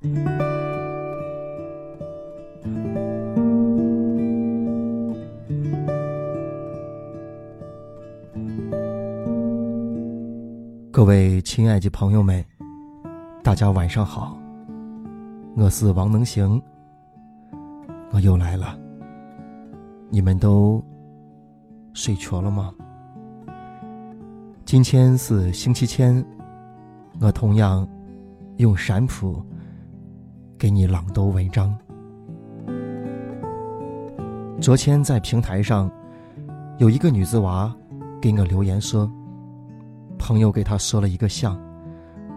各位亲爱的朋友们，大家晚上好，我是王能行，我又来了。你们都睡着了吗？今天是星期天，我同样用陕普给你朗读文章。昨天在平台上，有一个女子娃给我留言说。朋友给她说了一个像，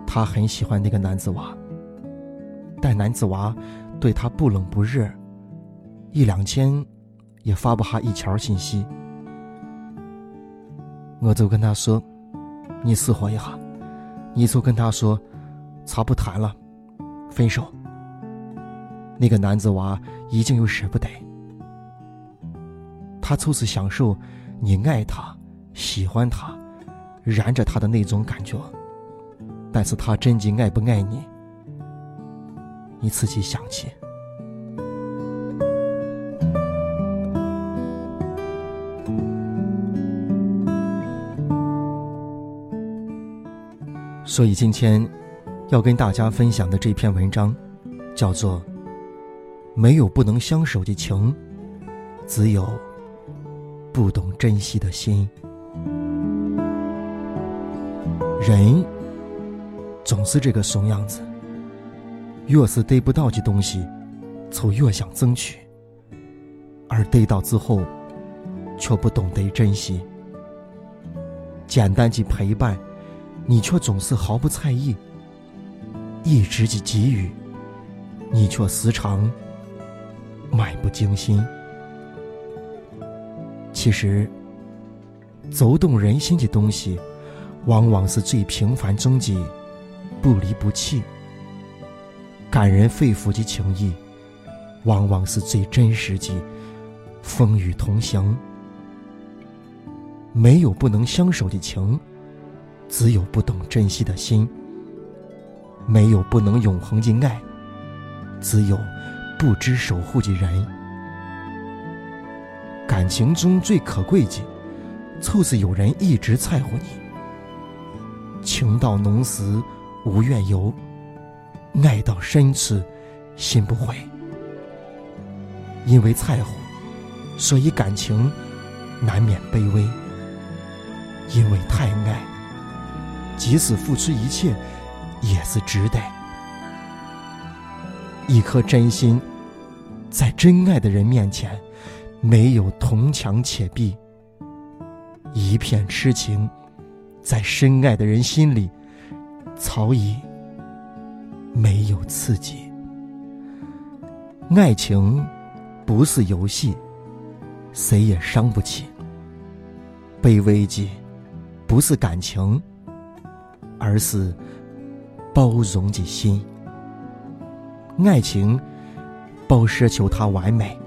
她很喜欢那个男子娃，但男子娃对她不冷不热，一两天也发不下一条信息。我就跟他说：“你试活一下。”你就跟他说：“咱不谈了，分手。”那个男子娃已经有舍不得，他就是享受你爱他、喜欢他。燃着他的那种感觉，但是他真的爱不爱你，你自己想去。所以今天要跟大家分享的这篇文章，叫做《没有不能相守的情，只有不懂珍惜的心》。人总是这个怂样子，越是得不到的东西，就越想争取；而得到之后，却不懂得珍惜。简单的陪伴，你却总是毫不在意；一直的给予，你却时常漫不经心。其实，走动人心的东西。往往是最平凡中的不离不弃，感人肺腑的情谊，往往是最真实的风雨同行。没有不能相守的情，只有不懂珍惜的心；没有不能永恒的爱，只有不知守护的人。感情中最可贵的，就是有人一直在乎你。情到浓时无怨尤，爱到深处心不悔。因为在乎，所以感情难免卑微；因为太爱，即使付出一切也是值得。一颗真心，在真爱的人面前，没有铜墙铁壁；一片痴情。在深爱的人心里，早已没有刺激。爱情不是游戏，谁也伤不起。卑微的不是感情，而是包容的心。爱情不奢求它完美，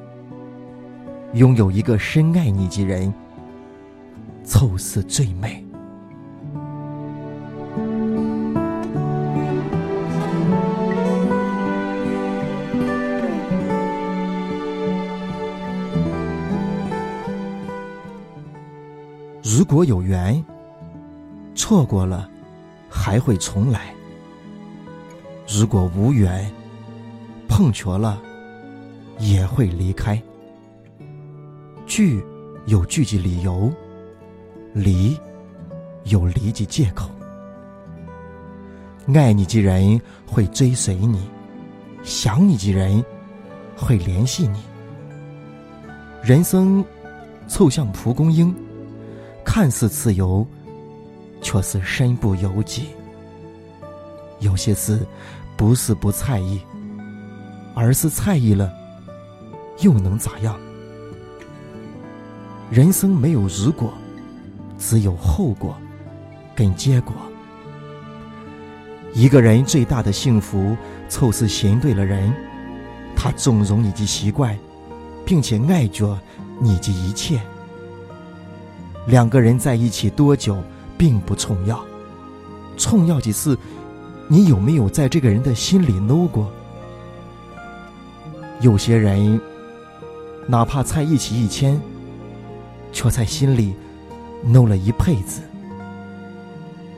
拥有一个深爱你的人，凑似最美。如果有缘，错过了还会重来；如果无缘，碰巧了也会离开。聚有聚的理由，离有离的借口。爱你的人会追随你，想你的人会联系你。人生就像蒲公英。看似自由，却是身不由己。有些事不是不在意，而是在意了，又能咋样？人生没有如果，只有后果跟结果。一个人最大的幸福，凑是寻对了人，他纵容你的习惯，并且爱着你的一切。两个人在一起多久并不重要，重要的是，你有没有在这个人的心里搂过、有些人，哪怕在一起一千，却在心里弄了一辈子；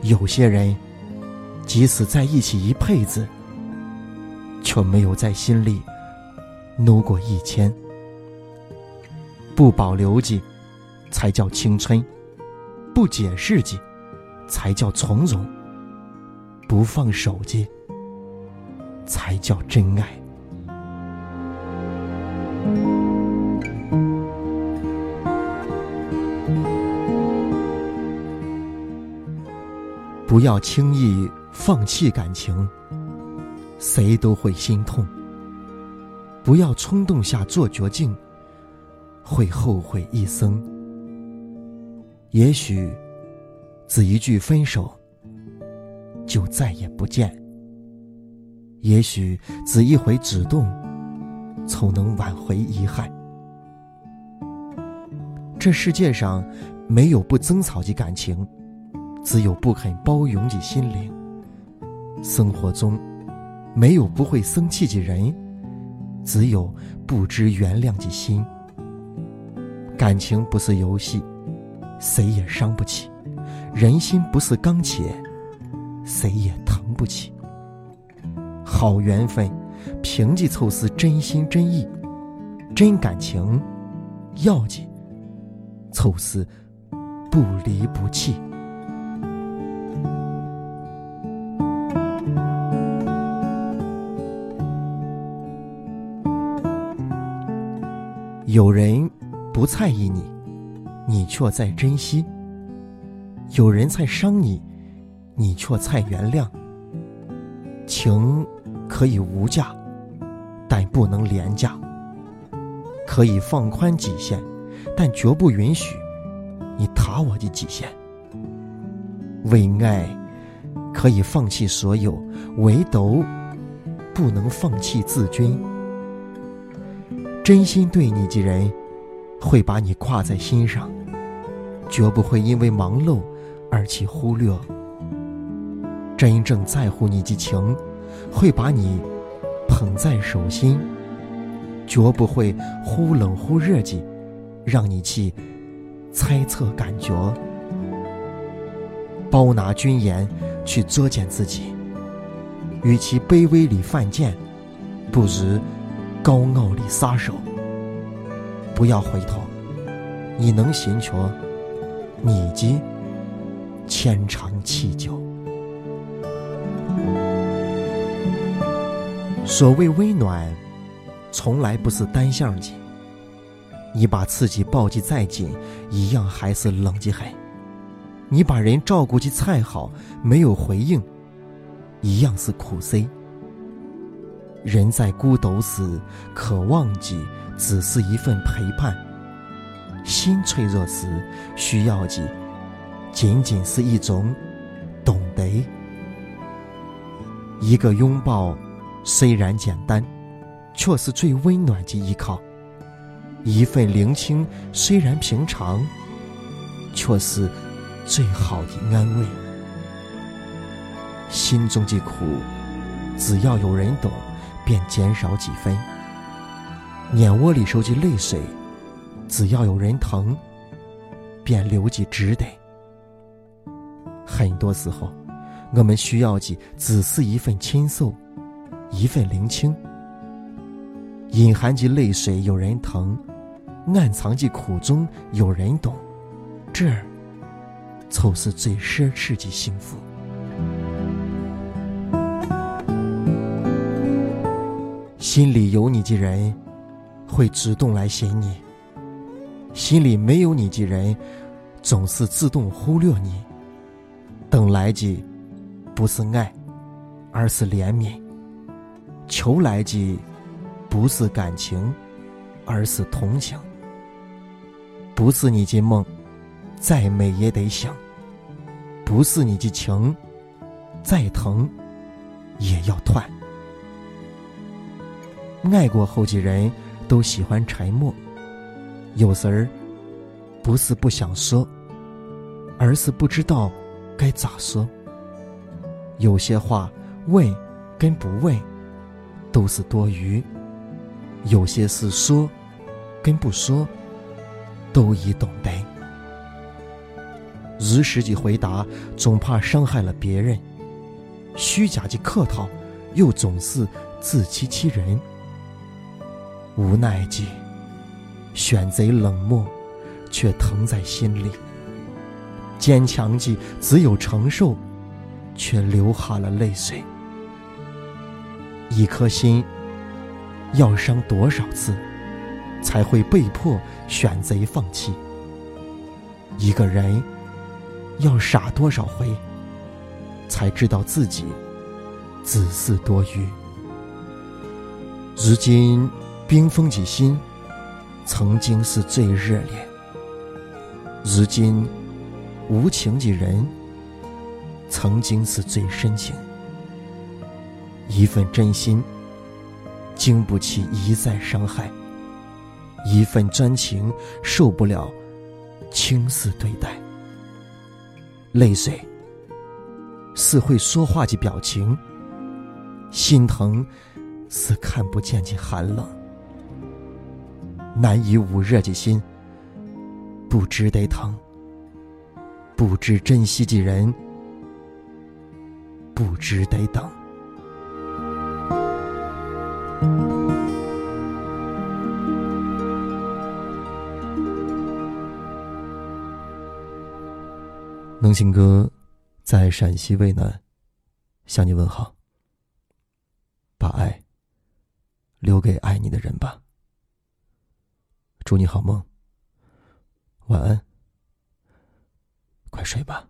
有些人，即使在一起一辈子，却没有在心里弄过一千。不保留记，才叫青春；不解释记，才叫从容；不放手记，才叫真爱。不要轻易放弃感情，谁都会心痛。不要冲动下做决定，会后悔一生。也许，只一句分手，就再也不见；也许，只一回主动，从能挽回遗憾。这世界上，没有不争吵的感情。只有不肯包容的心灵。生活中，没有不会生气的人，只有不知原谅的心。感情不是游戏，谁也伤不起；人心不是钢铁，谁也疼不起。好缘分，凭借凑是真心真意；真感情，要紧凑是不离不弃。有人不在意你，你却在珍惜；有人在伤你，你却在原谅。情可以无价，但不能廉价；可以放宽底线，但绝不允许你踏我的极限。为爱，可以放弃所有，唯独不能放弃自尊。真心对你的人，会把你挂在心上，绝不会因为忙碌而去忽略。真正在乎你的情，会把你捧在手心，绝不会忽冷忽热的让你去猜测感觉。包拿尊严去作践自己，与其卑微里犯贱，不如。高傲里撒手，不要回头，你能寻求你即牵肠气久。所谓温暖，从来不是单向的。你把自己抱得再紧，一样还是冷极很；你把人照顾得再好，没有回应，一样是苦涩。人在孤独时，可忘记只是一份陪伴；心脆弱时，需要的仅仅是一种懂得。一个拥抱虽然简单，却是最温暖的依靠；一份聆听虽然平常，却是最好的安慰。心中的苦，只要有人懂。便减少几分，眼窝里收集泪水，只要有人疼，便流几值得。很多时候，我们需要的只是一份倾诉，一份聆听。隐含的泪水有人疼，暗藏的苦衷有人懂，这儿，就是最奢侈的幸福。心里有你的人，会主动来寻你；心里没有你的人，总是自动忽略你。等来的不是爱，而是怜悯；求来的不是感情，而是同情。不是你的梦，再美也得醒；不是你的情，再疼也要断。爱过后的人都喜欢沉默，有时儿不是不想说，而是不知道该咋说。有些话问跟不问都是多余，有些事说跟不说，都已懂得。如实的回答，总怕伤害了别人；虚假的客套，又总是自欺欺人。无奈的选择冷漠，却疼在心里；坚强的只有承受，却流下了泪水。一颗心。要伤多少次，才会被迫选择放弃？一个人要傻多少回，才知道自己自私多余？如今冰封的心，曾经是最热烈；如今无情的人，曾经是最深情。一份真心。经不起一再伤害，一份专情受不了轻视对待。泪水是会说话的表情，心疼是看不见的寒冷。难以捂热的心，不知得疼。不知珍惜的人，不知得等。能行哥在陕西渭南向你问好。把爱留给爱你的人吧。祝你好梦，晚安，快睡吧。